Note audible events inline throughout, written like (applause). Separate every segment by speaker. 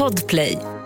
Speaker 1: Podplay.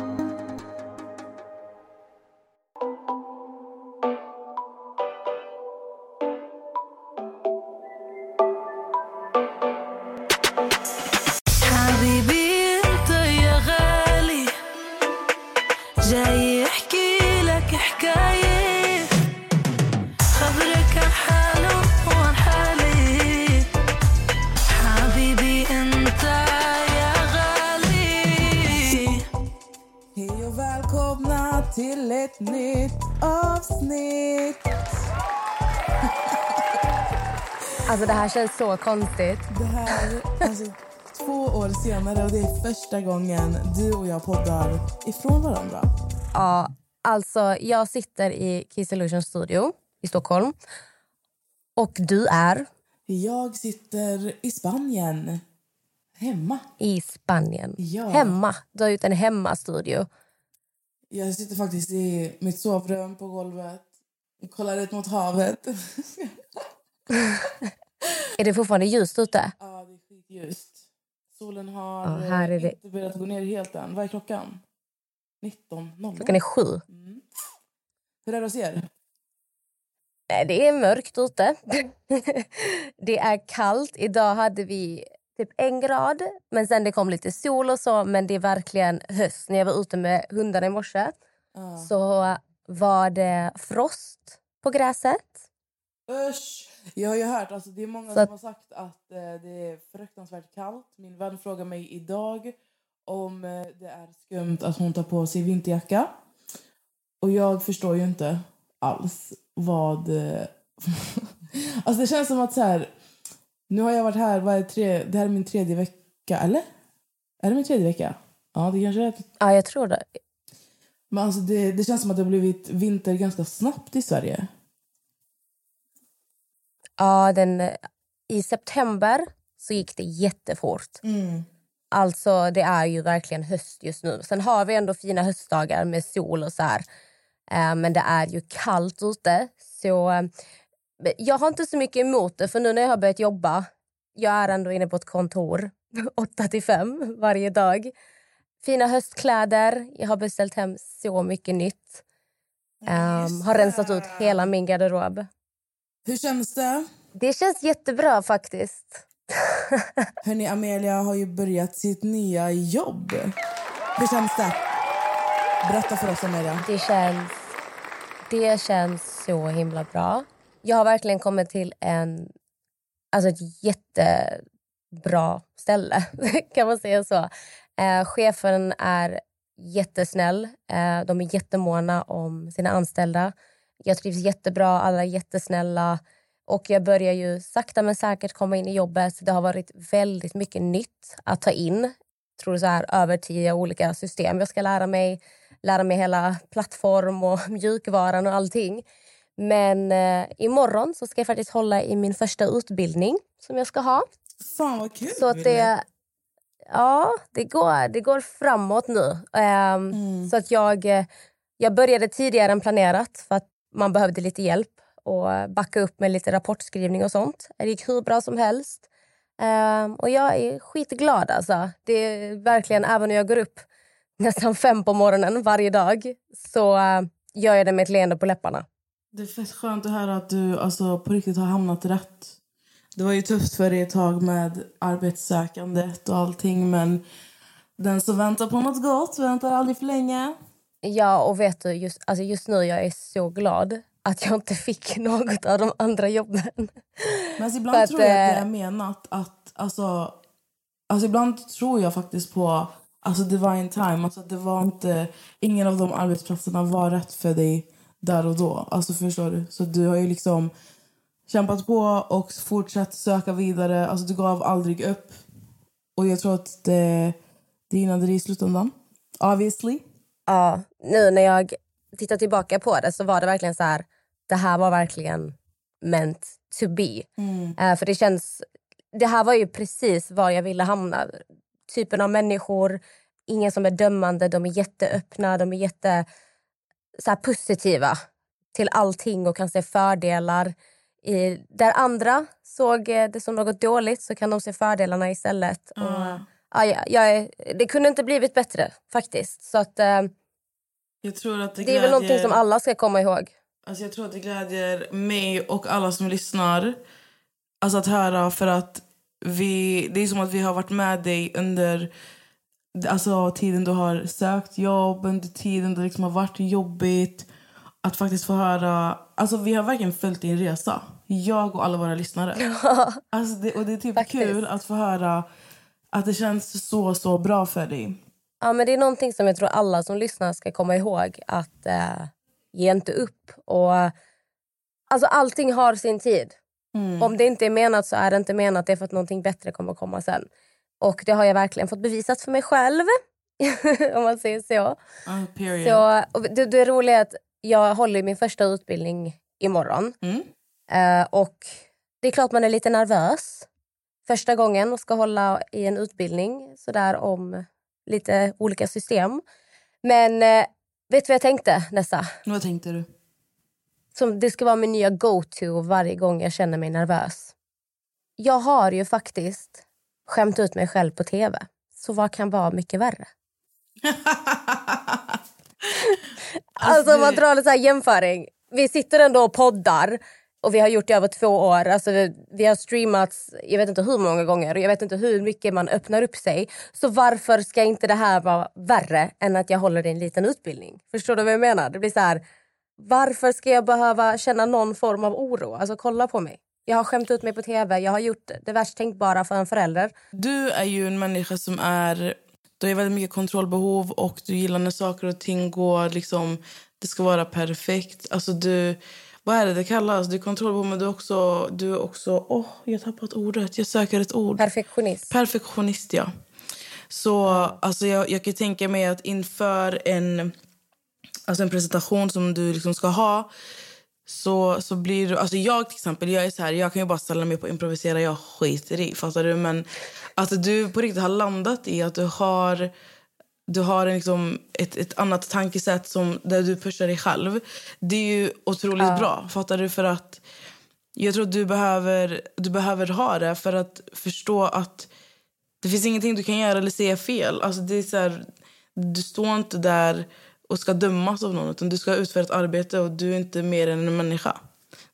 Speaker 2: Här känns så konstigt.
Speaker 3: Det här, alltså, två år senare och det är första gången du och jag poddar ifrån varandra.
Speaker 2: Ja, alltså jag sitter i Kiss Illusion Studio i Stockholm. Och du är
Speaker 3: Jag sitter i Spanien, hemma.
Speaker 2: i Spanien.
Speaker 3: Ja.
Speaker 2: Hemma. Du har gjort en hemmastudio.
Speaker 3: Jag sitter faktiskt i mitt sovrum på golvet och kollar ut mot havet. (laughs) (laughs)
Speaker 2: Är det fortfarande ljust ute?
Speaker 3: ja, det är skitljust. Solen har
Speaker 2: Ja, här är
Speaker 3: eh,
Speaker 2: det-
Speaker 3: inte börjat gå ner helt än. Vad är klockan? 19.00.
Speaker 2: Klockan är sju.
Speaker 3: Mm. Hur är det hos er?
Speaker 2: Det är mörkt ute. (laughs) det är kallt. Idag hade vi typ en grad, men sen det kom lite sol och så. Men det är verkligen höst. När jag var ute med hundarna i morse
Speaker 3: Ja.
Speaker 2: så var det frost på gräset.
Speaker 3: Usch! Jag har ju hört, alltså det är många som har sagt att eh, det är fruktansvärt kallt. Min vän frågade mig idag om eh, det är skumt att hon tar på sig vinterjacka. Och jag förstår ju inte alls vad... Eh, (laughs) alltså det känns som att så här... Nu har jag varit här, vad är det, tre, det här är min tredje vecka, eller? Är det min tredje vecka? Ja, det kanske är.
Speaker 2: Ja, jag tror det.
Speaker 3: Men alltså det, det känns som att det har blivit vinter ganska snabbt i Sverige.
Speaker 2: Ja, den, I september så gick det jättefort. Alltså, det är ju verkligen höst just nu. Sen har vi ändå fina höstdagar med sol och så här. Eh, men det är ju kallt ute. Så eh, jag har inte så mycket emot det, för nu när jag har börjat jobba... Jag är ändå inne på ett kontor (laughs) 8 till 5 varje dag. Fina höstkläder. Jag har beställt hem så mycket nytt. Um, har rensat ut hela min garderob.
Speaker 3: Hur känns det?
Speaker 2: Det känns jättebra faktiskt. (laughs)
Speaker 3: Hörni, Amelia har ju börjat sitt nya jobb. Hur känns det? Berätta för oss, Amelia.
Speaker 2: Det känns, det känns så himla bra. Jag har verkligen kommit till en, alltså ett jättebra ställe, (laughs) kan man säga så. Eh, chefen är jättesnäll. Eh, de är jättemåna om sina anställda. Jag trivs jättebra, alla är jättesnälla. Och jag börjar ju sakta men säkert komma in i jobbet. Det har varit väldigt mycket nytt att ta in. Jag tror så här, över tio olika system jag ska lära mig. Lära mig hela plattform och (laughs) mjukvaran och allting. Men eh, imorgon så ska jag faktiskt hålla i min första utbildning som jag ska ha.
Speaker 3: Fan, vad kul!
Speaker 2: Så att det, ja, det, går, det går framåt nu. Ehm,
Speaker 3: Mm.
Speaker 2: Så att jag, eh, jag började tidigare än planerat för att man behövde lite hjälp och backa upp med lite rapportskrivning och sånt. Det gick hur bra som helst. Um, och jag är skitglad alltså. Det är verkligen, även när jag går upp nästan fem på morgonen varje dag så uh, gör jag det med ett leende på läpparna.
Speaker 3: Det är fett skönt att höra att du alltså, på riktigt har hamnat rätt. Det var ju tufft för dig ett tag med arbetssökandet och allting men den som väntar på något gott väntar aldrig för länge.
Speaker 2: Ja, och vet du, just, alltså just nu jag är så glad att jag inte fick (laughs) något av de andra jobben.
Speaker 3: Men alltså, ibland
Speaker 2: att,
Speaker 3: tror jag att det
Speaker 2: eh,
Speaker 3: är menat att... Alltså, alltså ibland tror jag faktiskt på alltså divine time. Alltså, det var inte, ingen av de arbetsplatserna var rätt för dig där och då. Alltså förstår du? Så du har ju liksom kämpat på och fortsatt söka vidare. Alltså du gav aldrig upp. Och jag tror att det, det gynnade dig i slutändan. Obviously.
Speaker 2: Ja, nu när jag tittar tillbaka på det så var det verkligen så här, det här var verkligen meant to be. Eh, för det känns, det här var ju precis var jag ville hamna. Typen av människor, ingen som är dömande, de är jätteöppna, de är jätte så här, positiva till allting och kan se fördelar. I, där andra såg eh, det som något dåligt så kan de se fördelarna istället. Och, ja, ja, jag det kunde inte blivit bättre faktiskt. Så att, eh,
Speaker 3: Jag tror att det,
Speaker 2: det är väl någonting
Speaker 3: glädjer-
Speaker 2: som alla ska komma ihåg.
Speaker 3: Alltså jag tror att det glädjer mig och alla som lyssnar alltså att höra för att vi, det är som att vi har varit med dig under alltså, tiden du har sökt jobb, under tiden det liksom har varit jobbigt. Att faktiskt få höra... Alltså vi har verkligen följt din resa. Jag och alla våra lyssnare. (laughs) Alltså det, och det är typ
Speaker 2: Faktiskt.
Speaker 3: kul att få höra att det känns så, så bra för dig.
Speaker 2: Ja, men det är någonting som jag tror alla som lyssnar ska komma ihåg. Att eh, ge inte upp. Och, alltså, allting har sin tid. Om det inte är menat så är det inte menat. Det är för att någonting bättre kommer att komma sen. Och det har jag verkligen fått bevisat för mig själv. (laughs) om man säger så.
Speaker 3: Uh, period.
Speaker 2: så och det, det roliga är att jag håller min första utbildning imorgon.
Speaker 3: Mm.
Speaker 2: Eh, och det är klart man är lite nervös första gången och ska hålla i en utbildning sådär om lite olika system. Men eh, vet du vad jag tänkte Nessa?
Speaker 3: Vad tänkte du?
Speaker 2: Som det ska vara min nya go-to varje gång jag känner mig nervös. Jag har ju faktiskt skämt ut mig själv på tv. Så vad kan vara mycket värre? (laughs) Alltså om man drar en jämföring. Vi sitter ändå och poddar och vi har gjort det över två år. Alltså vi, vi har streamats jag vet inte hur många gånger och jag vet inte hur mycket man öppnar upp sig. Så varför ska inte det här vara värre än att jag håller i en liten utbildning? Förstår du vad jag menar? Det blir så här, varför ska jag behöva känna någon form av oro? Alltså kolla på mig. Jag har skämt ut mig på tv, jag har gjort det värst tänkbara för en förälder.
Speaker 3: Du är ju en människa som är... Du har väldigt mycket kontrollbehov och du gillar när saker och ting går liksom... Det ska vara perfekt. Alltså du... Vad är det det kallas? Du är kontrollbehov men du är också... Du är också... Åh, jag har tappat ordet. Jag söker ett ord.
Speaker 2: Perfektionist.
Speaker 3: Perfektionist, ja. Så alltså, jag, jag kan tänka mig att inför en, alltså en presentation som du liksom ska ha så, så blir du... Alltså jag till exempel, jag är så här, jag kan ju bara ställa mig upp och improvisera. Jag skiter i, fattar du? Men att du på riktigt har landat i att du har du har en liksom ett, ett annat tankesätt som, där du pushar dig själv. Det är ju otroligt bra. Fattar du? För att jag tror att du behöver, du behöver ha det för att förstå att det finns ingenting du kan göra eller säga fel. Alltså det är så här, du står inte där och ska dömas av någon utan du ska utföra ett arbete och du är inte mer än en människa.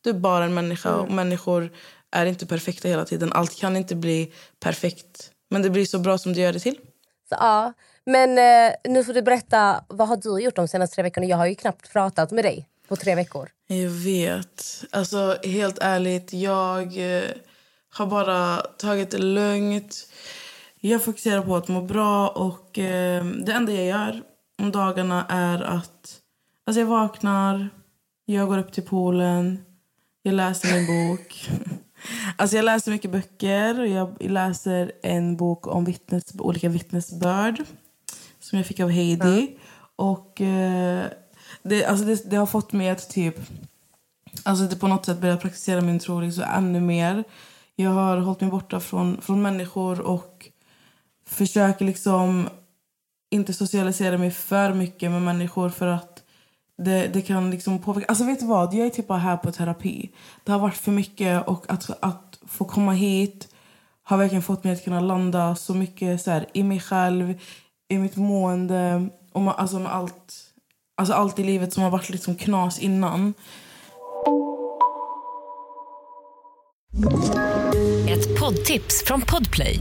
Speaker 3: Du är bara en människa och människor är inte perfekta hela tiden. Allt kan inte bli perfekt. Men det blir så bra som du gör det till.
Speaker 2: Så, ja. Men eh, nu får du berätta, vad har du gjort de senaste tre veckorna? Jag har ju knappt pratat med dig på tre veckor.
Speaker 3: Jag vet. Alltså, helt ärligt, jag eh, har bara tagit det lugnt. Jag fokuserar på att må bra och eh, det enda jag gör om dagarna är att alltså jag vaknar, jag går upp till poolen, jag läser min bok. (laughs) Alltså jag läser mycket böcker och jag läser en bok om vittnes, olika vittnesbörd som jag fick av Heidi. Och eh, det, alltså det, det har fått mig att typ alltså det på något sätt börja praktisera min tro liksom ännu mer. Jag har hållit mig borta från, från människor och försöker liksom inte socialisera mig för mycket med människor för att det, det kan liksom påverka. Alltså vet du vad? Jag är typ bara här på terapi. Det har varit för mycket och att, att få komma hit har verkligen fått mig att kunna landa så mycket så här, i mig själv, i mitt mående och man, alltså med allt, alltså allt i livet som har varit liksom knas innan.
Speaker 1: Ett poddtips från Podplay.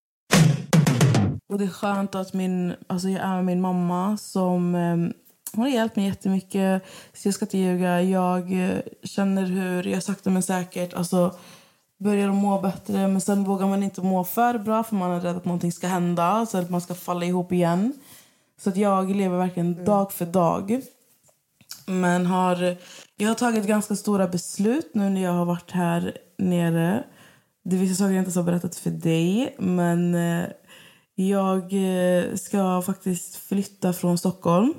Speaker 3: Och det är skönt att min, alltså jag är med min mamma som eh, hon har hjälpt mig jättemycket. Så jag ska inte ljuga. Jag eh, känner hur jag sakta men säkert alltså, börjar att må bättre. Men sen vågar man inte må för bra för man är rädd att någonting ska hända. Så att man ska falla ihop igen. Så att jag lever verkligen dag för dag. Men har, jag har tagit ganska stora beslut nu när jag har varit här nere. Det är vissa saker jag inte har berättat för dig. Men eh, Jag eh, ska faktiskt flytta från Stockholm.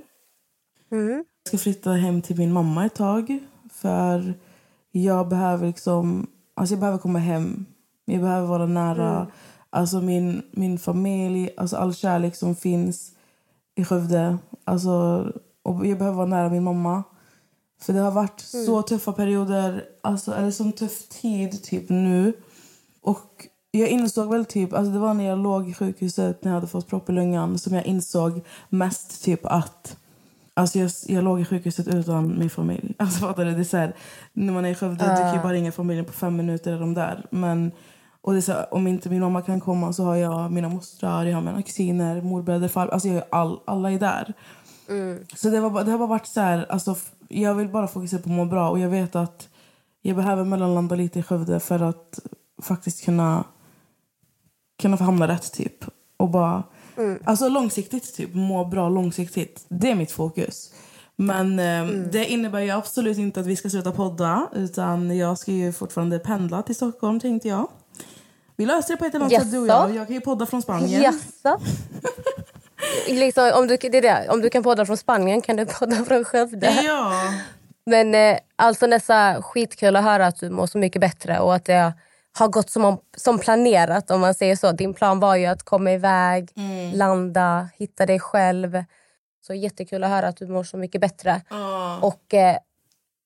Speaker 2: Mm.
Speaker 3: Jag ska flytta hem till min mamma ett tag. För jag behöver liksom... Alltså jag behöver komma hem. Jag behöver vara nära alltså min, min familj, alltså all kärlek som finns i Skövde. Alltså, och jag behöver vara nära min mamma. För det har varit så tuffa perioder, alltså, eller sån tuff tid typ nu. Och jag insåg väl typ, alltså det var när jag låg i sjukhuset när jag hade fått propp i lungan som jag insåg mest typ att Alltså jag, jag låg i sjukhuset utan min familj. (laughs) Alltså fattar du? Det är så här, när man är i Skövde, du kan ju bara ringa familjen på fem minuter är de där. Men, och det är så här, om inte min mamma kan komma så har jag mina mostrar, jag har mina kusiner, morbröder, far, alltså jag all, alla är där. Så det, var, det har bara varit så här, alltså, jag vill bara fokusera på att må bra och jag vet att jag behöver mellanlanda lite i Skövde för att faktiskt kunna, kunna få hamna rätt typ. Och bara, alltså långsiktigt typ, må bra långsiktigt. Det är mitt fokus. Men eh, det innebär ju absolut inte att vi ska sluta podda utan jag ska ju fortfarande pendla till Stockholm tänkte jag. Vi löser det på ett eller annat sätt du och jag. Jag kan ju podda från Spanien.
Speaker 2: Jaså? (laughs) liksom, om, du, det är det, om du kan podda från Spanien kan du podda från Skövde.
Speaker 3: Ja.
Speaker 2: Men eh, alltså Nessa, skitkul att höra att du mår så mycket bättre och att det har gått som, om, som planerat om man säger så. Din plan var ju att komma iväg, landa, hitta dig själv. Så jättekul att höra att du mår så mycket bättre. Och eh,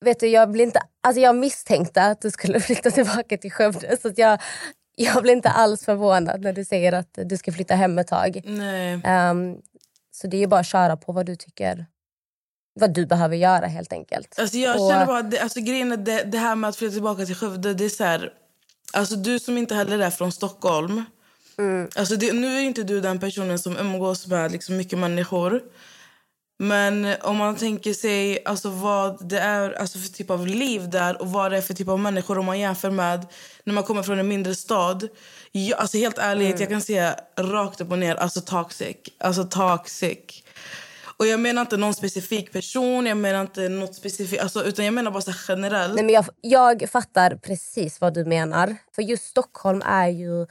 Speaker 2: vet du, jag blir inte, alltså jag misstänkte att du skulle (laughs) flytta tillbaka till Skövde. Så jag, jag blir inte alls förvånad när du säger att du ska flytta hem ett tag. Ehm, så det är bara att köra på vad du tycker, vad du behöver göra helt enkelt.
Speaker 3: Alltså jag
Speaker 2: Och-
Speaker 3: känner bara, det, alltså grejen är det, det här med att flytta tillbaka till Skövde, det är så här, alltså du som inte heller är från Stockholm. Alltså det, nu är inte du den personen som umgås med liksom mycket människor. Men om man tänker sig alltså vad det är alltså för typ av liv där och vad det är för typ av människor om man jämför med när man kommer från en mindre stad. Jag, alltså helt ärligt, jag kan säga rakt upp och ner, alltså toxic. Alltså toxic. Och jag menar inte någon specifik person, jag menar inte något specifikt, alltså, utan jag menar bara så generellt.
Speaker 2: Nej, men jag, jag fattar precis vad du menar. För just Stockholm är ju...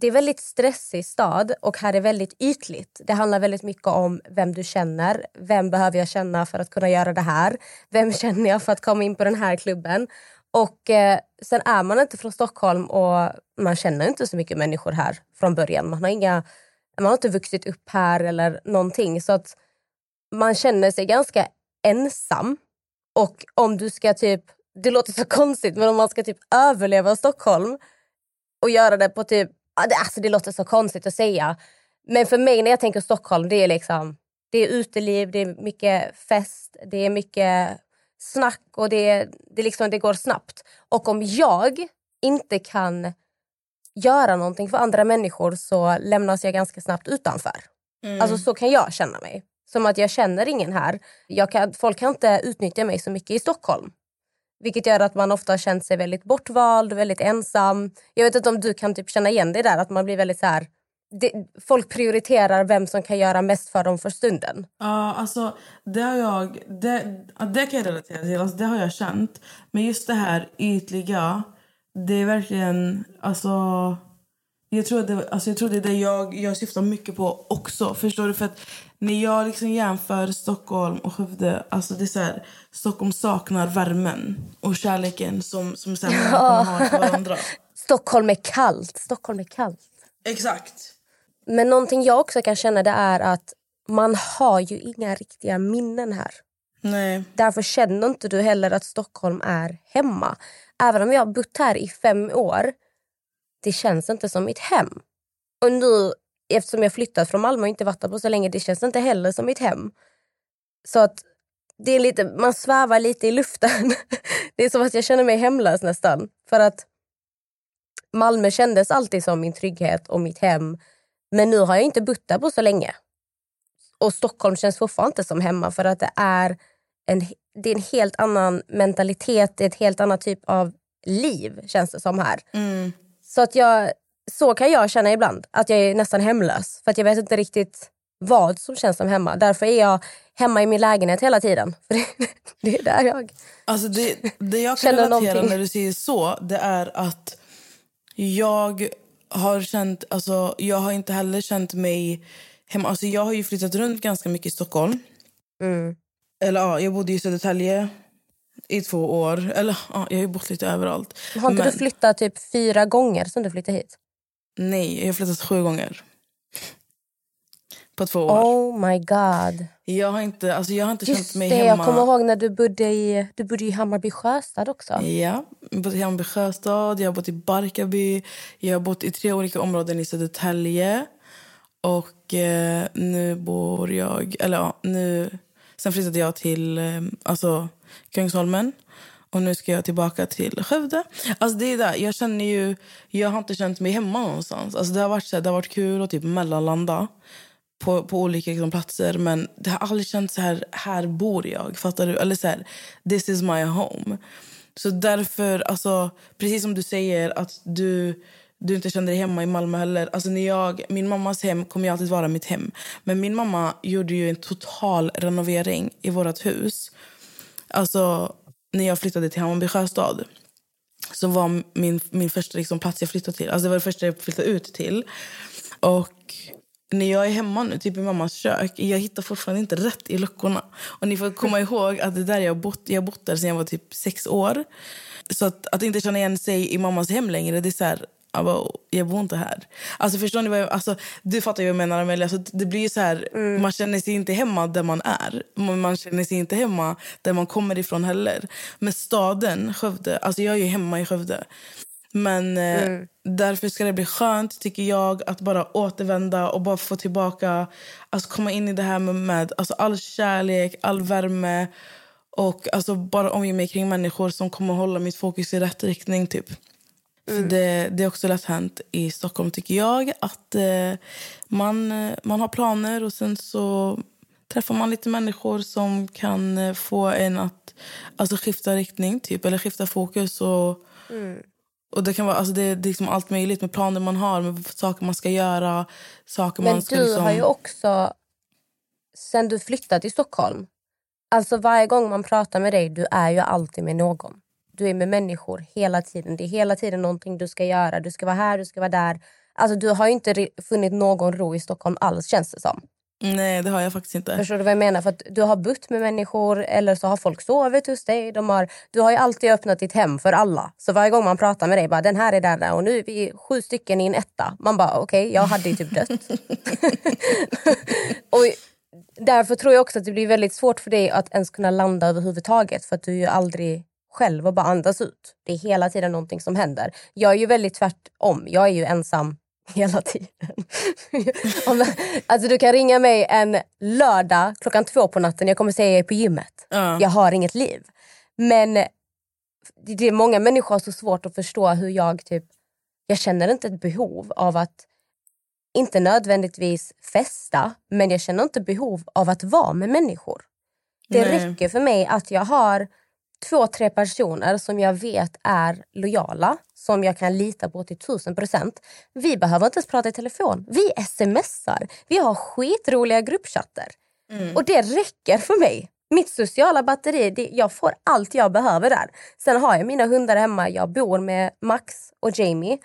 Speaker 2: Det är väldigt stressig stad och här är väldigt ytligt. Det handlar väldigt mycket om vem du känner. Vem behöver jag känna för att kunna göra det här? Vem (laughs) känner jag för att komma in på den här klubben? Och eh, Sen är man inte från Stockholm och man känner inte så mycket människor här från början. Man har, inga, man har inte vuxit upp här eller någonting. Så att man känner sig ganska ensam. Och om du ska typ, det låter så (laughs) konstigt, men om man ska typ överleva Stockholm och göra det på typ, alltså det låter så konstigt att säga. Men för mig när jag tänker Stockholm, det är liksom, det är uteliv, det är mycket fest, det är mycket snack och det, det, liksom, det går snabbt. Och om jag inte kan göra någonting för andra människor så lämnas jag ganska snabbt utanför. Alltså så kan jag känna mig. Som att jag känner ingen här. Jag kan, folk kan inte utnyttja mig så mycket i Stockholm. Vilket gör att man ofta har känt sig väldigt bortvald, väldigt ensam. Jag vet inte om du kan typ känna igen dig. där, att man blir väldigt så här... Det, folk prioriterar vem som kan göra mest för dem för stunden.
Speaker 3: Ja, alltså det har jag... Det, det kan jag relatera till. Alltså, det har jag känt. Men just det här ytliga, det är verkligen... Alltså, jag tror, att det, alltså, jag tror det är det jag, jag syftar mycket på också. Förstår du? För att när jag liksom jämför Stockholm och Skövde, alltså det är så här, Stockholm saknar värmen och kärleken som, som så här, människorna har för varandra. (laughs)
Speaker 2: Stockholm är kallt. Stockholm är kallt.
Speaker 3: Exakt.
Speaker 2: Men någonting jag också kan känna det är att man har ju inga riktiga minnen här.
Speaker 3: Nej.
Speaker 2: Därför känner inte du heller att Stockholm är hemma. Även om jag har bott här i fem år, det känns inte som mitt hem. Och nu, eftersom jag flyttat från Malmö och inte varit där på så länge, det känns inte heller som mitt hem. Så att det är lite, man svävar lite i luften. (laughs) Det är som att jag känner mig hemlös nästan. För att Malmö kändes alltid som min trygghet och mitt hem. Men nu har jag inte bott där på så länge. Och Stockholm känns fortfarande inte som hemma för att det är en, det är en helt annan mentalitet, det är ett helt annat typ av liv känns det som här. Så att jag, så kan jag känna ibland, att jag är nästan hemlös. För att jag vet inte riktigt vad som känns som hemma. Därför är jag hemma i min lägenhet hela tiden. För det, (laughs) det är där jag...
Speaker 3: Alltså det, det jag kan relatera
Speaker 2: någonting.
Speaker 3: när du säger så, det är att jag har känt... Alltså, jag har inte heller känt mig hemma. Alltså, jag har ju flyttat runt ganska mycket i Stockholm.
Speaker 2: Mm.
Speaker 3: Eller ja, Jag bodde i Södertälje i två år. Eller ja, Jag har ju bott lite överallt.
Speaker 2: Har inte
Speaker 3: Men-
Speaker 2: du flyttat typ fyra gånger sen du flyttade hit?
Speaker 3: Nej, jag har flyttat sju gånger. På två år.
Speaker 2: Oh my god.
Speaker 3: Jag har inte, alltså, jag har inte känt mig
Speaker 2: det,
Speaker 3: hemma.
Speaker 2: jag kommer ihåg när du bodde i, du bodde i Hammarby Sjöstad också.
Speaker 3: Ja, jag bott i Hammarby Sjöstad, jag har bott i Barkarby, jag har bott i tre olika områden i Södertälje. Och eh, nu bor jag... Eller ja, nu... Sen flyttade jag till eh, alltså, Kungsholmen. Och nu ska jag tillbaka till Skövde. Alltså det är där. Jag känner ju... Jag har inte känt mig hemma någonstans. Alltså det, har varit, så här, det har varit kul att typ mellanlanda på, på olika liksom, platser. Men det har aldrig känts så här, här bor jag. Fattar du? Eller så här, this is my home. Så därför, alltså, precis som du säger att du, du inte kände dig hemma i Malmö heller. Alltså när jag, min mammas hem kommer ju alltid vara mitt hem. Men min mamma gjorde ju en total renovering i vårt hus. Alltså när jag flyttade till Hammarby Sjöstad som var min, min första liksom, plats jag flyttade till. Alltså det var det första jag flyttade ut till. Och när jag är hemma nu, typ i mammas kök, jag hittar fortfarande inte rätt i luckorna. Och ni får komma ihåg att det där jag har bott, jag bott där sedan jag var typ sex år. Så att, att inte känna igen sig i mammas hem längre, det är så här, jag, bara, jag bor inte här. Alltså förstår ni vad jag, alltså, du fattar ju vad jag menar Amelia. Alltså, det blir ju så här, man känner sig inte hemma där man är. Man, känner sig inte hemma där man kommer ifrån heller. Men staden Skövde, alltså jag är ju hemma i Skövde. Men eh, därför ska det bli skönt, tycker jag, att bara återvända och bara få tillbaka, alltså komma in i det här med, med alltså all kärlek, all värme och alltså bara omge mig kring människor som kommer hålla mitt fokus i rätt riktning. typ. För det, det är också lätt hänt i Stockholm, tycker jag, att eh, man, eh, man har planer och sen så träffar man lite människor som kan eh, få en att alltså, skifta riktning, typ, eller skifta fokus. och och det kan vara alltså det, det är liksom allt möjligt med planer man har, med saker man ska göra. Saker
Speaker 2: Men
Speaker 3: man ska
Speaker 2: du
Speaker 3: liksom...
Speaker 2: har ju också, sen du flyttade till Stockholm, alltså varje gång man pratar med dig, du är ju alltid med någon. Du är med människor hela tiden. Det är hela tiden någonting du ska göra. Du ska vara här, du ska vara där. Alltså du har ju inte funnit någon ro i Stockholm alls känns det som.
Speaker 3: Nej, det har jag faktiskt inte.
Speaker 2: Förstår du vad jag menar? För att du har bott med människor eller så har folk sovit hos dig. De har, du har ju alltid öppnat ditt hem för alla. Så varje gång man pratar med dig, bara den här är där, där och nu är vi sju stycken i en etta. Man bara okej, jag hade ju typ dött. (laughs) och därför tror jag också att det blir väldigt svårt för dig att ens kunna landa överhuvudtaget. För att du är ju aldrig själv och bara andas ut. Det är hela tiden någonting som händer. Jag är ju väldigt tvärtom. Jag är ju ensam (laughs) hela tiden. (laughs) Alltså du kan ringa mig en lördag klockan två på natten. Jag kommer säga jag är på gymmet.
Speaker 3: Ja.
Speaker 2: Jag har inget liv. Men det det är många människor har så svårt att förstå hur jag typ... Jag känner inte ett behov av att inte nödvändigtvis festa, men jag känner inte behov av att vara med människor. Det
Speaker 3: Nej.
Speaker 2: räcker för mig att jag har två, tre personer som jag vet är lojala, som jag kan lita på till tusen procent. Vi behöver inte ens prata i telefon. Vi smsar. Vi har skitroliga gruppchatter. Och det räcker för mig. Mitt sociala batteri, det, jag får allt jag behöver där. Sen har jag mina hundar hemma. Jag bor med Max och Jamie.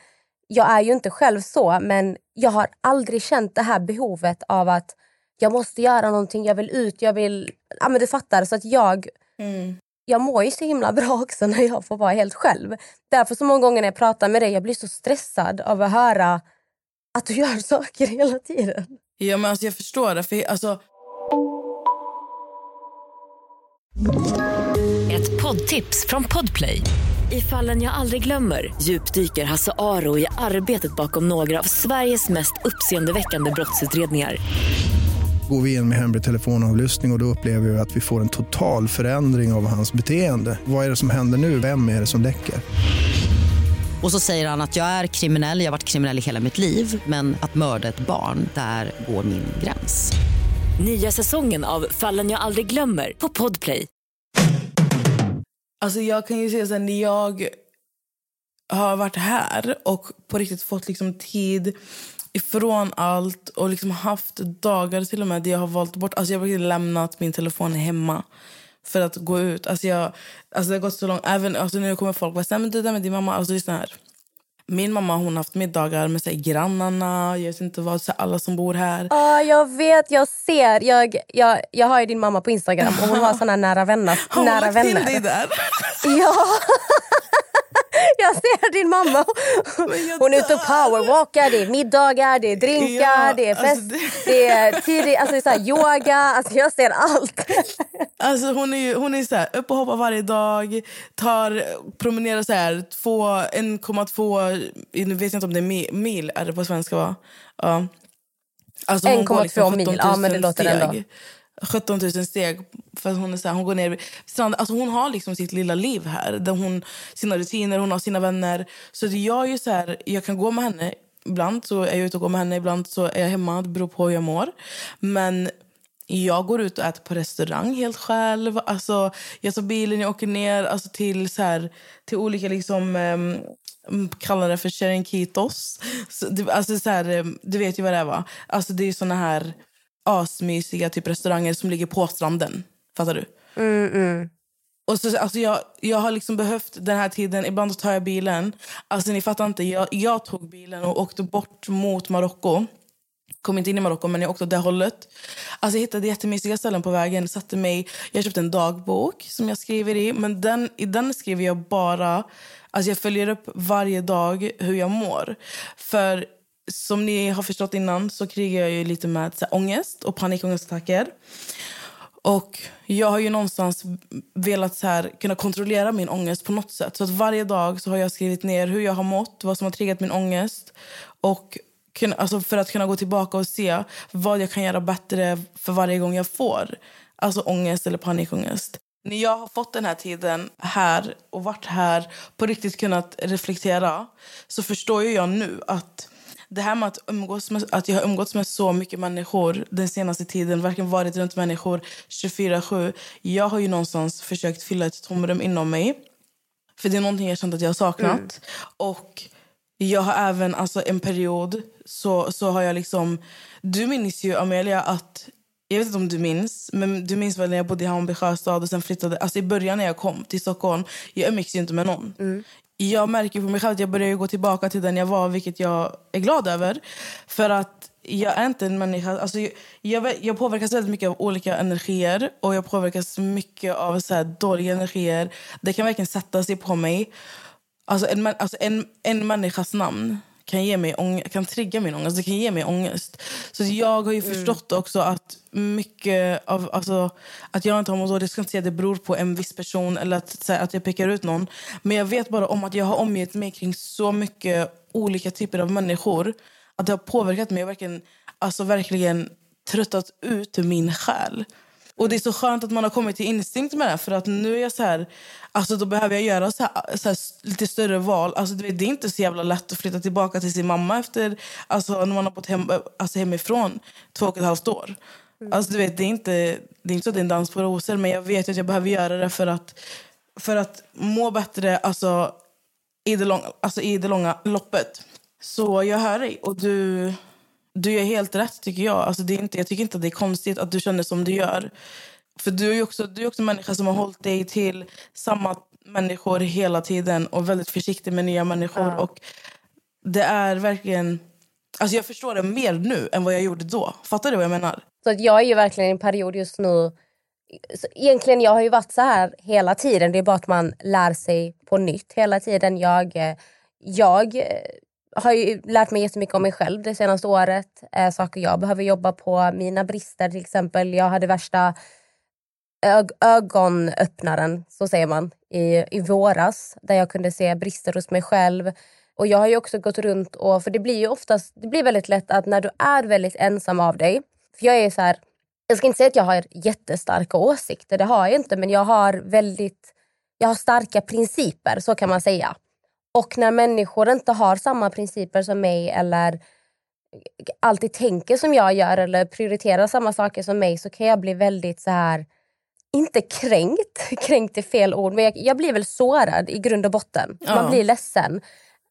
Speaker 2: Jag är ju inte själv så, men jag har aldrig känt det här behovet av att jag måste göra någonting, jag vill ut, jag vill... Ja men du fattar. Så att jag, jag mår ju så himla bra också när jag får vara helt själv. Därför så många gånger när jag pratar med dig, jag blir så stressad av att höra att du gör (laughs) saker hela tiden.
Speaker 3: Ja, men alltså, jag förstår det. För, alltså,
Speaker 1: Ett poddtips från Podplay. I fallen jag aldrig glömmer djupdyker Hasse Aro i arbetet bakom några av Sveriges mest uppseendeväckande brottsutredningar.
Speaker 4: Går vi in med hemlig telefonavlyssning och, och då upplever vi att vi får en total förändring av hans beteende. Vad är det som händer nu? Vem är det som läcker?
Speaker 5: Och så säger han att jag är kriminell, jag har varit kriminell i hela mitt liv men att mörda ett barn, där går min gräns.
Speaker 1: Nya säsongen av Fallen jag aldrig glömmer på Podplay.
Speaker 3: Alltså jag kan ju säga så här, när jag har varit här och på riktigt fått liksom tid ifrån allt och liksom haft dagar till och med där jag har valt bort... Alltså jag har lämnat min telefon hemma för att gå ut. Alltså jag, alltså det har gått så långt. Även alltså nu kommer folk och säger men det där med din mamma, alltså lyssna här. Min mamma hon har haft middagar med här, grannarna, jag vet inte vad, så alla som bor här.
Speaker 2: Ja, jag vet, jag ser. Jag, jag, jag har ju din mamma på Instagram och hon har (laughs) såna nära vänner.
Speaker 3: Har hon
Speaker 2: nära
Speaker 3: lagt
Speaker 2: vänner.
Speaker 3: till dig där? (laughs)
Speaker 2: Ja! (laughs) (laughs) Jag ser din mamma. Hon är ute och powerwalkar, det är middagar, det är drinkar,
Speaker 3: Ja,
Speaker 2: det är
Speaker 3: alltså
Speaker 2: fest,
Speaker 3: det-
Speaker 2: det... är tidig, alltså det är yoga. Alltså jag ser allt. (laughs)
Speaker 3: Alltså hon är, ju- hon är så här, upp och hoppar varje dag, tar, promenerar så här, två- 1,2, nu vet jag inte om det är mi- mil, är det på svenska va? Ja. Alltså hon går
Speaker 2: 1,2 mil,
Speaker 3: 17
Speaker 2: ja, men det
Speaker 3: 000
Speaker 2: låter ändå.
Speaker 3: 17 000 steg. För att hon, är så här, hon går ner strand. Alltså hon har liksom sitt lilla liv här. Där hon, sina rutiner, hon har sina vänner. Så jag, är ju så här, jag kan gå med henne. Ibland så är jag ute och går med henne, ibland så är jag hemma. Det beror på hur jag mår. Men jag går ut och äter på restaurang helt själv. Alltså, jag tar bilen, jag åker ner alltså, till, så här, till olika... Liksom, um, kallar det för Cherenkitos. Så, alltså, så här, ehm, du vet ju vad det är, va? Alltså, det är såna här asmysiga typ, restauranger som ligger på stranden. Fattar du? Och så, alltså jag, jag har liksom behövt den här tiden. Ibland tar jag bilen. Alltså ni fattar inte. Jag, jag tog bilen och åkte bort mot Marocko. Kom inte in i Marocko, men jag åkte åt det hållet. Alltså jag hittade jättemysiga ställen på vägen. Satte mig, jag köpte en dagbok som jag skriver i. Men den, i den skriver jag bara... Alltså jag följer upp varje dag hur jag mår. För som ni har förstått innan så krigar jag ju lite med så här, ångest och panikångestattacker. Och jag har ju någonstans velat så här, kunna kontrollera min ångest på något sätt. Så att varje dag så har jag skrivit ner hur jag har mått, vad som har triggat min ångest. Och kunna, alltså för att kunna gå tillbaka och se vad jag kan göra bättre för varje gång jag får alltså ångest eller panikångest. När jag har fått den här tiden här och varit här på riktigt kunnat reflektera så förstår ju jag nu att det här med att, umgås med att jag har umgåtts med så mycket människor den senaste tiden, verkligen varit runt människor 24-7. Jag har ju någonstans försökt fylla ett tomrum inom mig. För det är någonting jag känt att jag har saknat. Och jag har även, alltså en period, så, så har jag liksom... Du minns ju, Amelia, att... Jag vet inte om du minns, men du minns väl när jag bodde i Hammarby sjöstad och sen flyttade... Alltså i början när jag kom till Stockholm, jag umgicks ju inte med någon. Jag märker på mig själv att jag börjar gå tillbaka till den jag var, vilket jag är glad över. För att jag är inte en människa... Alltså jag, jag, påverkas väldigt mycket av olika energier och jag påverkas mycket av så här dåliga energier. Det kan verkligen sätta sig på mig. Alltså en, alltså en, en människas namn kan, ge mig ång- kan trigga min ångest. Det kan ge mig ångest. Så jag har ju förstått också att mycket av... Alltså, att jag inte har mått dåligt, ska inte säga att det beror på en viss person eller att, här, att jag pekar ut någon. Men jag vet bara om att jag har omgett mig kring så mycket olika typer av människor att det har påverkat mig och verkligen, alltså, verkligen tröttat ut min själ. Och det är så skönt att man har kommit till instinkt med det. För att nu är jag så här, alltså då behöver jag göra så här, så här, lite större val. Alltså det är inte så jävla lätt att flytta tillbaka till sin mamma efter, alltså när man har bott hem, alltså hemifrån två och ett halvt år. Alltså du vet, det är inte, det är inte så att det är en dans på rosor. Men jag vet att jag behöver göra det för att, för att må bättre alltså, i, det långa, alltså, i det långa loppet. Så jag hör dig. Och du, du gör helt rätt, tycker jag. Alltså, det är inte, jag tycker inte att det är konstigt att du känner som du gör. För du är ju också, du är också en människa som har hållit dig till samma människor hela tiden och väldigt försiktig med nya människor. Och det är verkligen... Alltså jag förstår det mer nu än vad jag gjorde då. Fattar du vad jag menar?
Speaker 2: Så att jag är ju verkligen i en period just nu. Så egentligen jag har ju varit så här hela tiden. Det är bara att man lär sig på nytt hela tiden. Jag, eh, jag eh, har ju lärt mig jättemycket om mig själv det senaste året. Eh, saker jag behöver jobba på. Mina brister till exempel. Jag hade värsta ög ögonöppnaren, så säger man, i, i våras. Där jag kunde se brister hos mig själv. Och jag har ju också gått runt och, för det blir ju oftast, det blir väldigt lätt att när du är väldigt ensam av dig. För jag är så här, jag ska inte säga att jag har jättestarka åsikter, det har jag inte. Men jag har väldigt, jag har starka principer, så kan man säga. Och när människor inte har samma principer som mig eller alltid tänker som jag gör eller prioriterar samma saker som mig så kan jag bli väldigt så här inte kränkt, (laughs) kränkt är fel ord, men jag, jag blir väl sårad i grund och botten.
Speaker 3: Ja.
Speaker 2: Man blir ledsen.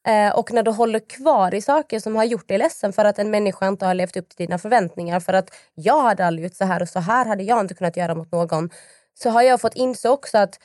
Speaker 2: Eh, och när du håller kvar i saker som har gjort dig ledsen för att en människa inte har levt upp till dina förväntningar, för att jag hade aldrig gjort så här och så här hade jag inte kunnat göra mot någon. Så har jag fått inse också att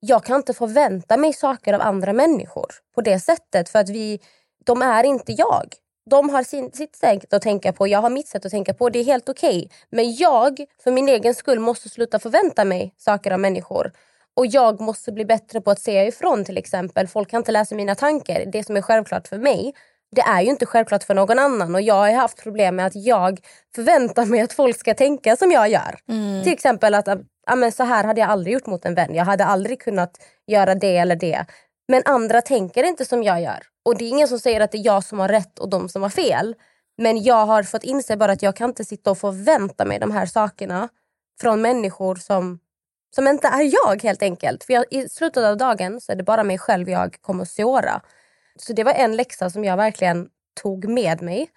Speaker 2: jag kan inte förvänta mig saker av andra människor på det sättet. För att vi, de är inte jag. De har sin, sitt sätt att tänka på, jag har mitt sätt att tänka på. Det är helt okej. Men jag, för min egen skull, måste sluta förvänta mig saker av människor. Och jag måste bli bättre på att säga ifrån till exempel. Folk kan inte läsa mina tankar. Det som är självklart för mig, det är ju inte självklart för någon annan. Och jag har haft problem med att jag förväntar mig att folk ska tänka som jag gör. Till exempel att men så här hade jag aldrig gjort mot en vän. Jag hade aldrig kunnat göra det eller det. Men andra tänker inte som jag gör. Och det är ingen som säger att det är jag som har rätt och de som har fel. Men jag har fått inse bara att jag kan inte sitta och förvänta mig de här sakerna från människor som, som inte är jag helt enkelt. För jag, i slutet av dagen så är det bara mig själv jag kommer att såra. Så det var en läxa som jag verkligen tog med mig.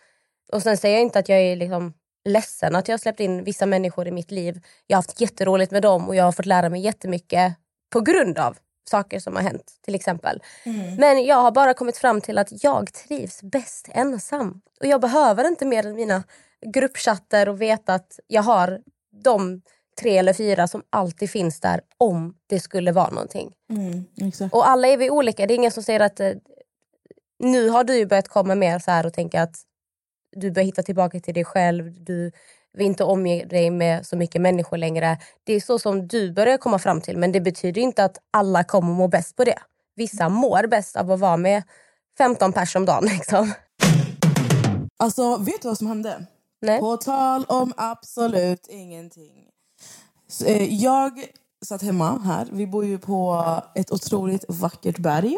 Speaker 2: Och sen säger jag inte att jag är liksom ledsen att jag har släppt in vissa människor i mitt liv. Jag har haft jätteroligt med dem och jag har fått lära mig jättemycket på grund av saker som har hänt till exempel. Men jag har bara kommit fram till att jag trivs bäst ensam. Och jag behöver inte mer än mina gruppchatter och veta att jag har de tre eller fyra som alltid finns där om det skulle vara någonting.
Speaker 3: Mm.
Speaker 2: Och alla är vi olika. Det är ingen som säger att eh, nu har du börjat komma mer så här och tänka att du börjar hitta tillbaka till dig själv. Du vill inte omge dig med så mycket människor längre. Det är så som du börjar komma fram till. Men det betyder inte att alla kommer må bäst på det. Vissa mår bäst av att vara med 15 pers om dagen. (laughs) Liksom.
Speaker 3: Alltså, vet du vad som hände?
Speaker 2: Nej.
Speaker 3: På tal om absolut ingenting. Så, eh, Jag satt hemma här. Vi bor ju på ett otroligt vackert berg.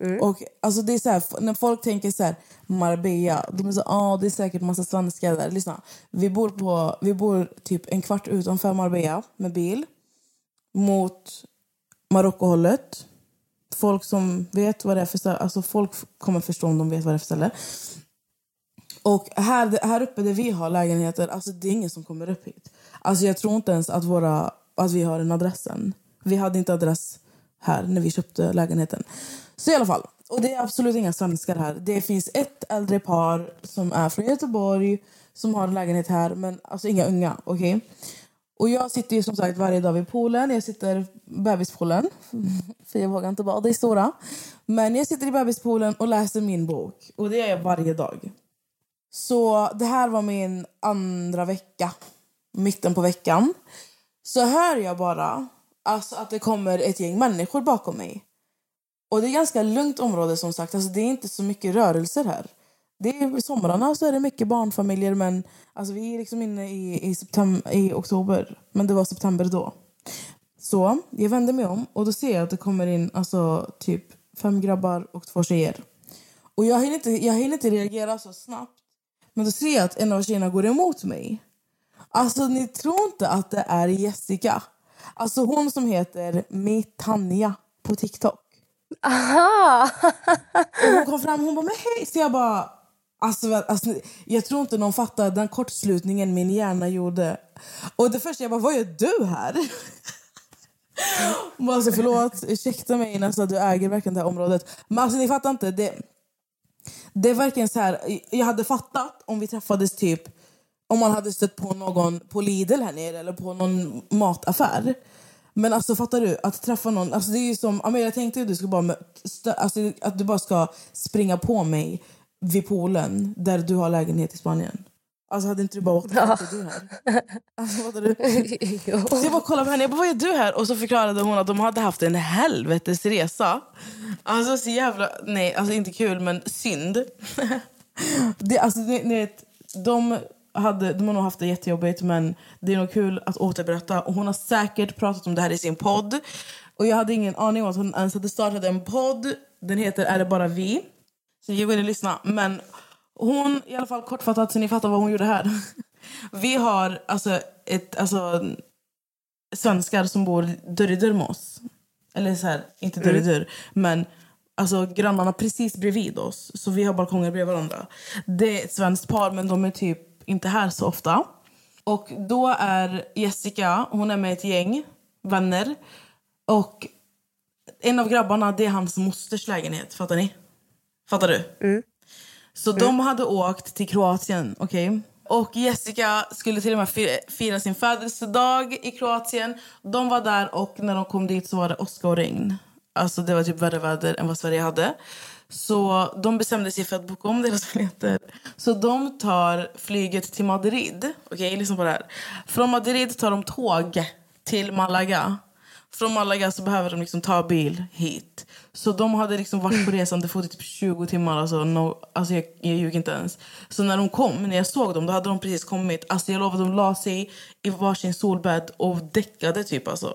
Speaker 3: Mm. Och alltså det är så här, när folk tänker så här, Marbella, de är så ah, det är säkert massa svenskar där. Lyssna, vi bor, på, vi bor typ en kvart utanför Marbella med bil mot Marockohållet. Folk som vet vad det är för ställe, alltså folk kommer förstå om de vet vad det är för ställe. Och här, här uppe där vi har lägenheter, alltså det är ingen som kommer upp hit. Alltså jag tror inte ens att, våra, att vi har en adressen. Vi hade inte adress här när vi köpte lägenheten. Så i alla fall, och det är absolut inga svenskar här. Det finns ett äldre par som är från Göteborg som har en lägenhet här, men alltså inga unga. okej? Och jag sitter ju som sagt varje dag vid poolen. Jag sitter bebispoolen. (laughs) För jag vågar inte bada i stora. Men jag sitter i bebispoolen och läser min bok. Och det gör jag varje dag. Så det här var min andra vecka. Mitten på veckan. Så hör jag bara alltså, att det kommer ett gäng människor bakom mig. Och det är ganska lugnt område som sagt. Alltså, det är inte så mycket rörelser här. Det är i somrarna så är det mycket barnfamiljer men alltså, vi är liksom inne i, i, september, i oktober. Men det var september då. Så jag vänder mig om och då ser jag att det kommer in alltså, typ fem grabbar och två tjejer. Och jag hinner, inte, jag hinner inte reagera så snabbt. Men då ser jag att en av tjejerna går emot mig. Alltså ni tror inte att det är Jessica. Alltså hon som heter Mitanja på TikTok.
Speaker 2: Aha!
Speaker 3: Och hon kom fram och hon bara, men hej! Så jag bara, alltså, alltså, jag tror inte någon fattar den kortslutningen min hjärna gjorde. Och det första jag bara, vad gör du här? Hon bara, alltså förlåt, ursäkta mig nästan, du äger verkligen det här området. Men alltså ni fattar inte, det, det är verkligen så här, jag hade fattat om vi träffades typ om man hade stött på någon på Lidl här nere eller på någon mataffär. Men alltså fattar du, att träffa någon, alltså det är ju som, men jag tänkte att du, skulle bara, alltså, att du bara ska springa på mig vid poolen där du har lägenhet i Spanien. Alltså hade inte du bara åkt ja. du här? Alltså fattar du? (laughs) Så jag bara kollade på henne, jag bara, vad är du här? Och så förklarade hon att de hade haft en helvetes resa. Alltså så jävla, nej alltså inte kul men synd. (laughs) det, alltså, ni, ni vet, de, hade, de har nog haft det jättejobbigt men det är nog kul att återberätta. Och hon har säkert pratat om det här i sin podd. Och jag hade ingen aning om att hon ens hade startat en podd. Den heter Är det bara vi? Så jag går in och lyssna. Men hon, i alla fall kortfattat så ni fattar vad hon gjorde här. (laughs) Vi har alltså, ett, alltså svenskar som bor dörr i dörr med oss. Eller så här, inte dörr i dörr, men alltså grannarna precis bredvid oss. Så vi har balkonger bredvid varandra. Det är ett svenskt par, men de är typ inte här så ofta. Och då är Jessica, hon är med ett gäng vänner. Och en av grabbarna, det är hans mosters lägenhet. Fattar ni? Fattar du? Så de hade åkt till Kroatien, okej? Och Jessica skulle till och med fi- fira sin födelsedag i Kroatien. De var där och när de kom dit så var det åska och regn. Alltså det var typ värre väder än vad Sverige hade. Så de bestämde sig för att boka om deras (laughs) biljetter. Så de tar flyget till Madrid. Okej, lyssna på det här. Från Madrid tar de tåg till Malaga. Från Malaga så behöver de liksom ta bil hit. Så de hade liksom varit på resande fot i typ 20 timmar. Alltså, no, alltså jag, jag ljuger inte ens. Så när de kom, när jag såg dem, då hade de precis kommit. Alltså jag lovar, de la sig i varsin solbädd och däckade typ alltså.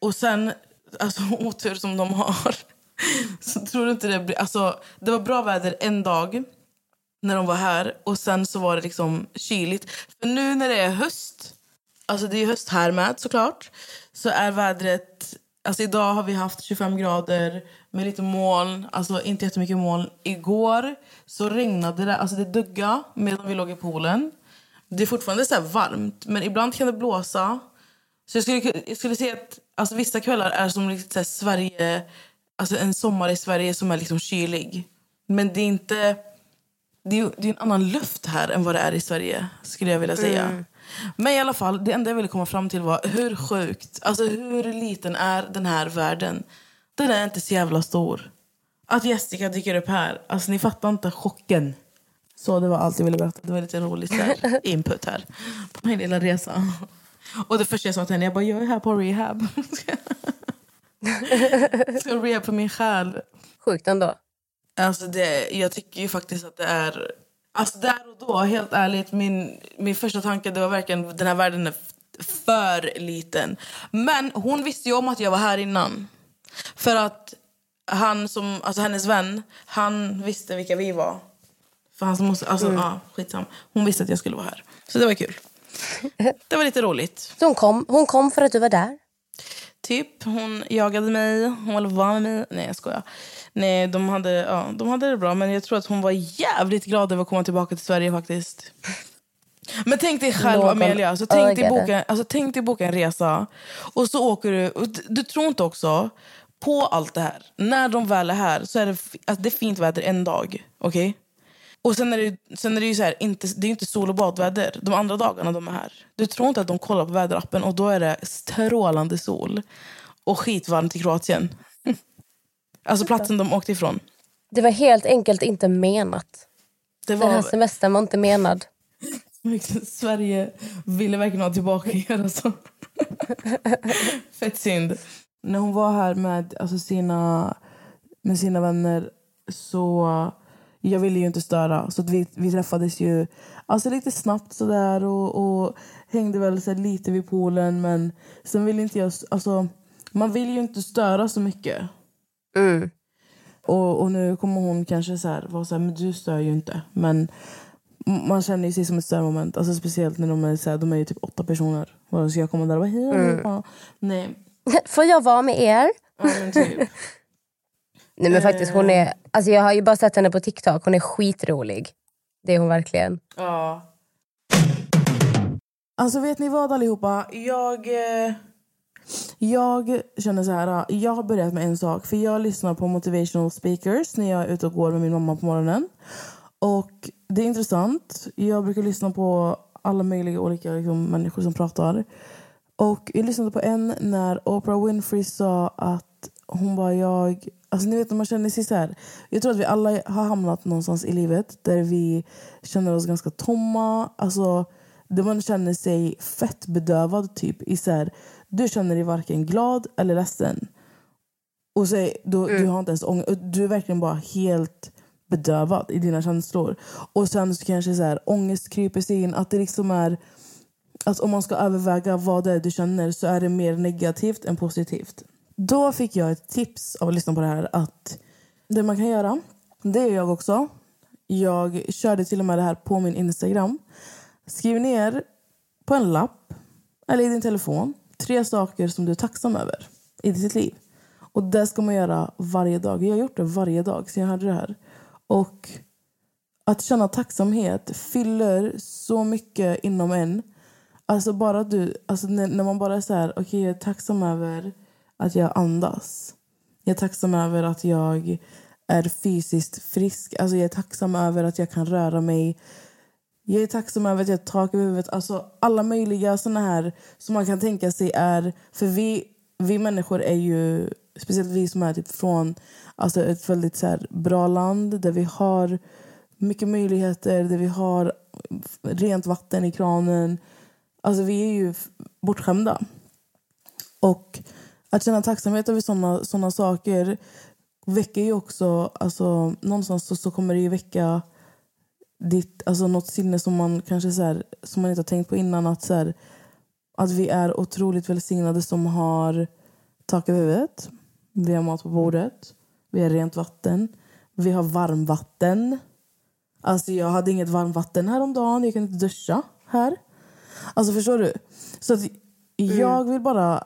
Speaker 3: Och sen, alltså (laughs) otur som de har. Så tror du inte det blir... Alltså, det var bra väder en dag när de var här och sen så var det liksom kyligt. För nu när det är höst, alltså det är höst här med såklart, så är vädret... Alltså idag har vi haft 25 grader med lite moln, alltså inte jättemycket moln. Igår så regnade det, alltså det dugga medan vi låg i poolen. Det är fortfarande så här varmt, men ibland kan det blåsa. Så jag skulle, jag skulle säga att alltså, vissa kvällar är som liksom, Sverige, alltså en sommar i Sverige som är liksom kylig. Men det är inte... Det är, det är en annan luft här än vad det är i Sverige, skulle jag vilja säga. Men i alla fall, det enda jag ville komma fram till var hur sjukt, alltså hur liten är den här världen? Den är inte så jävla stor. Att Jessica dyker upp här, alltså ni fattar inte chocken. Så det var allt jag ville berätta. Det var lite roligt här, (laughs) input här på min lilla resa. Och det första jag sa till henne, jag bara, jag är här på rehab. (laughs) Ska rehab för min själ.
Speaker 2: Sjukt ändå.
Speaker 3: Alltså det, jag tycker ju faktiskt att det är... Alltså där och då, helt ärligt, min, min första tanke det var verkligen den här världen är för liten. Men hon visste ju om att jag var här innan. För att han som, alltså hennes vän, han visste vilka vi var. För han som måste, alltså ja, skitsam. Hon visste att jag skulle vara här. Så det var kul. Det var lite roligt.
Speaker 2: Så hon kom, hon kom för att du var där?
Speaker 3: Typ, hon jagade mig, hon ville vara med mig. Nej, jag skojar. Nej, de hade, ja, de hade det bra, men jag tror att hon var jävligt glad över att komma tillbaka till Sverige faktiskt. Men tänk dig själv,
Speaker 2: Någon
Speaker 3: Amelia. Alltså, tänk, dig boka, alltså, tänk dig boka en resa och så åker du... Du, tror inte också på allt det här. När de väl är här så är det, alltså, det är fint väder en dag. Okej? Och sen är det, sen är det ju så här, inte, det är inte sol och badväder de andra dagarna de är här. Du tror inte att de kollar på väderappen och då är det strålande sol och skitvarmt i Kroatien. (laughs) Alltså platsen de åkte ifrån.
Speaker 2: Det var helt enkelt inte menat.
Speaker 3: Det
Speaker 2: Den här
Speaker 3: var,
Speaker 2: semestern var inte menad. (laughs)
Speaker 3: Sverige ville verkligen ha tillbaka er. Alltså. (laughs) Fett synd. När hon var här med, alltså, sina, med sina vänner så... Jag ville ju inte störa. Så att vi, vi träffades ju alltså, lite snabbt sådär och, och hängde väl så lite vid poolen. Men sen ville inte jag... Alltså, man vill ju inte störa så mycket.
Speaker 2: Mm.
Speaker 3: Och, och nu kommer hon kanske så här, vara så här, men du stör ju inte. Men man känner ju sig som ett störmoment. Alltså speciellt när de är, så här, de är ju typ åtta personer. Och så jag kommer där och bara, hej allihopa. Nej, (laughs)
Speaker 2: Får jag vara med er?
Speaker 3: ja, men typ. (laughs)
Speaker 2: Nej men faktiskt hon är, alltså jag har ju bara sett henne på TikTok, hon är skitrolig. Det är hon verkligen.
Speaker 3: ja. Alltså vet ni vad allihopa? Jag, eh, jag känner så här. Jag har börjat med en sak. För jag lyssnar på motivational speakers när jag är ute och går med min mamma på morgonen. Och det är intressant. Jag brukar lyssna på alla möjliga olika liksom, människor som pratar. Och jag lyssnade på en när Oprah Winfrey sa att hon var jag... Alltså ni vet när man känner sig så här. Jag tror att vi alla har hamnat någonstans i livet där vi känner oss ganska tomma. Alltså där man känner sig fett bedövad typ. I så här, du känner dig varken glad eller ledsen. Och så, då, Du har inte ens ångest. Du är verkligen bara helt bedövad i dina känslor. Och sen så kanske så här, ångest kryper sig in. Att det liksom är att om man ska överväga vad det är du känner så är det mer negativt än positivt. Då fick jag ett tips av att lyssna på det här att det man kan göra, det gör jag också. Jag körde till och med det här på min Instagram. Skriv ner på en lapp eller i din telefon tre saker som du är tacksam över. i ditt liv. Och det ska man göra varje dag. Jag har gjort det varje dag sen jag hörde det här. Och att känna tacksamhet fyller så mycket inom en. Alltså bara du, alltså när, när man bara är så här, okej jag är tacksam över att jag andas. Jag är tacksam över att jag är fysiskt frisk. Alltså jag är tacksam över att jag kan röra mig. Jag är tacksam över att jag har tak över huvudet. Alltså alla möjliga såna här som man kan tänka sig är... För vi, vi människor är ju, speciellt vi som är typ från alltså ett väldigt så här, bra land där vi har mycket möjligheter, där vi har rent vatten i kranen. Alltså vi är ju bortskämda. Och att känna tacksamhet över såna, såna saker väcker ju också... Alltså, någonstans så, så kommer det ju väcka ditt, alltså något sinne som man kanske så här, som man inte har tänkt på innan. Att, så här, att vi är otroligt välsignade som har tak över huvudet. Vi har mat på bordet. Vi har rent vatten. Vi har varmvatten. Alltså jag hade inget varmvatten häromdagen. Jag kunde inte duscha här. Alltså förstår du? Så att jag vill bara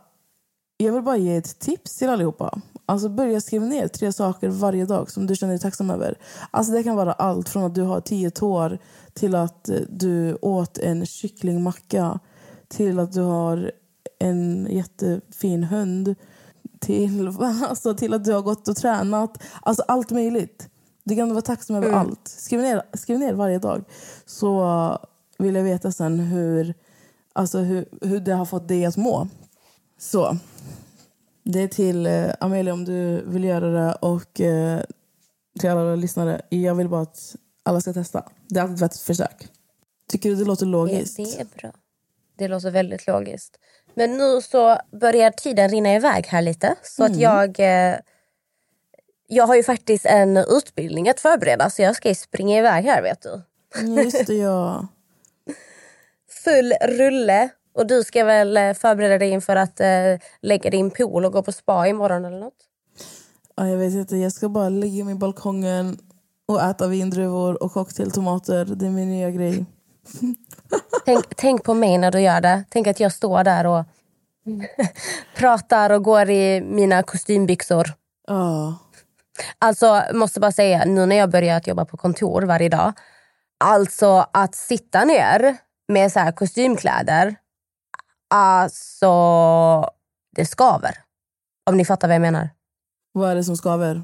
Speaker 3: jag vill bara ge ett tips till allihopa. Alltså börja skriva ner tre saker varje dag som du känner dig tacksam över. Alltså det kan vara allt från att du har tio tår till att eh, du åt en kycklingmacka till att du har en jättefin hund till, (laughs) alltså till att du har gått och tränat. Alltså allt möjligt. Du kan vara tacksam över allt. Skriv ner, skriv ner varje dag. Så vill jag veta sen hur, alltså hur, hur det har fått dig att må. Så. Det är till eh, Amelia om du vill göra det och eh, till alla lyssnare. Jag vill bara att alla ska testa. Det är alltid ett försök. Tycker du det låter
Speaker 2: Det,
Speaker 3: logiskt?
Speaker 2: det är bra. Det låter väldigt logiskt. Men nu så börjar tiden rinna iväg här lite. Så
Speaker 3: Mm.
Speaker 2: att jag... Eh, jag har ju faktiskt en utbildning att förbereda så jag ska ju springa iväg här vet du.
Speaker 3: Mm, Just det, ja. (laughs)
Speaker 2: Full rulle. Och du ska väl eh, förbereda dig inför att eh, lägga din pool och gå på spa imorgon eller något?
Speaker 3: ja. Jag vet inte, jag ska bara ligga mig i balkongen och äta vindruvor och cocktailtomater. Det är min nya grej. (laughs)
Speaker 2: Tänk, tänk på mig när du gör det. Tänk att jag står där och (laughs) pratar och går i mina kostymbyxor.
Speaker 3: Ja.
Speaker 2: Alltså, måste bara säga, nu när jag börjat jobba på kontor varje dag. Alltså att sitta ner med så här kostymkläder. Alltså, det skaver. Om ni fattar vad jag menar.
Speaker 3: Vad är det som skaver?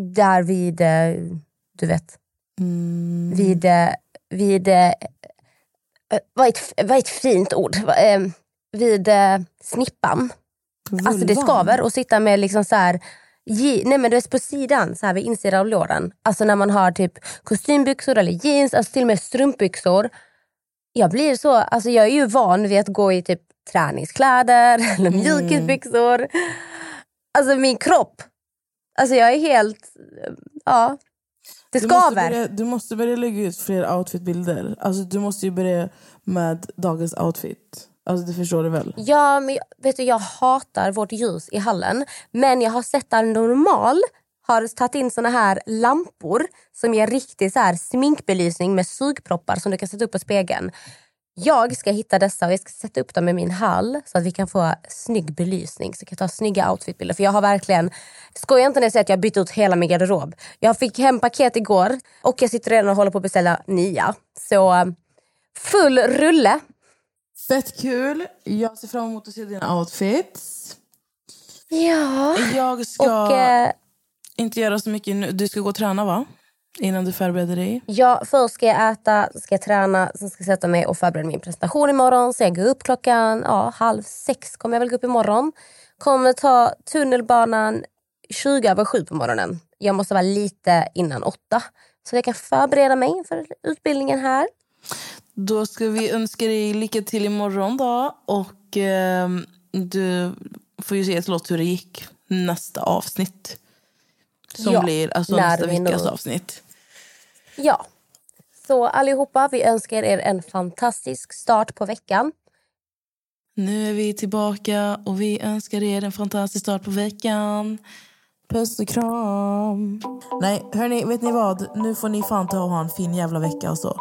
Speaker 2: Där vid, eh, du vet.
Speaker 3: Mm.
Speaker 2: Vid, eh, vid eh, vad, är ett, vad är ett fint ord? Va- eh, Vid snippan. Alltså det
Speaker 3: Vulvan?
Speaker 2: skaver att sitta med liksom så här, ge, nej men det är på sidan, så här vid insidan av låren. Alltså när man har typ kostymbyxor eller jeans, alltså till och med strumpbyxor. Jag blir så, alltså jag är ju van vid att gå i typ träningskläder (laughs) eller
Speaker 3: Mm.
Speaker 2: mjukisbyxor. Alltså min kropp, alltså jag är helt, ja. Det
Speaker 3: Du måste,
Speaker 2: skaver.
Speaker 3: börja, du måste börja lägga ut fler outfitbilder. Alltså, du måste ju börja med dagens outfit. Alltså, det förstår du väl?
Speaker 2: Ja, men vet du, jag hatar vårt ljus i hallen. Men jag har sett att Normal har tagit in såna här lampor som ger riktig så här sminkbelysning med sugproppar som du kan sätta upp på spegeln. Jag ska hitta dessa och jag ska sätta upp dem i min hall så att vi kan få snygg belysning. Så jag kan ta snygga outfitbilder. För jag har verkligen, skojar inte när jag säger att jag har bytt ut hela min garderob. Jag fick hem paket igår och jag sitter redan och håller på att beställa nya. Så full rulle.
Speaker 3: Fett kul. Jag ser fram emot att se dina outfits.
Speaker 2: Ja.
Speaker 3: Jag ska
Speaker 2: Och eh,
Speaker 3: inte göra så mycket nu. Du ska gå och träna, va? Innan du förbereder dig.
Speaker 2: Ja, först ska jag äta, sen ska jag träna, sen ska jag sätta mig och förbereda min presentation imorgon. Så jag går upp klockan ja, halv sex kommer jag väl gå upp imorgon. Kommer ta tunnelbanan 20 över sju på morgonen. Jag måste vara lite innan åtta. Så jag kan förbereda mig för utbildningen här.
Speaker 3: Då ska vi önska dig lycka till imorgon då. Och ehm, du får ju se till oss hur det gick nästa avsnitt. Som
Speaker 2: Ja,
Speaker 3: blir alltså nästa veckas avsnitt.
Speaker 2: Ja. Så allihopa, vi önskar er en fantastisk start på veckan.
Speaker 3: Nu är vi tillbaka och vi önskar er en fantastisk start på veckan. Puss och kram. Nej, hörni, vet ni vad? Nu får ni fan ta och ha en fin jävla vecka alltså.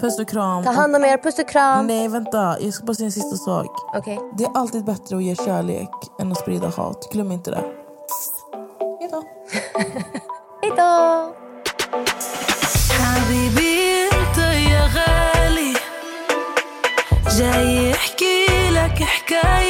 Speaker 3: Puss och kram.
Speaker 2: Ta hand om er. Puss och kram.
Speaker 3: Nej, vänta. Jag ska bara säga en sista sak.
Speaker 2: Okej.
Speaker 3: Det är alltid bättre att ge kärlek än att sprida hat. Glöm inte det.
Speaker 2: Hej (laughs) då!
Speaker 6: حبيبي انت يا غالي جاي احكي لك حكاية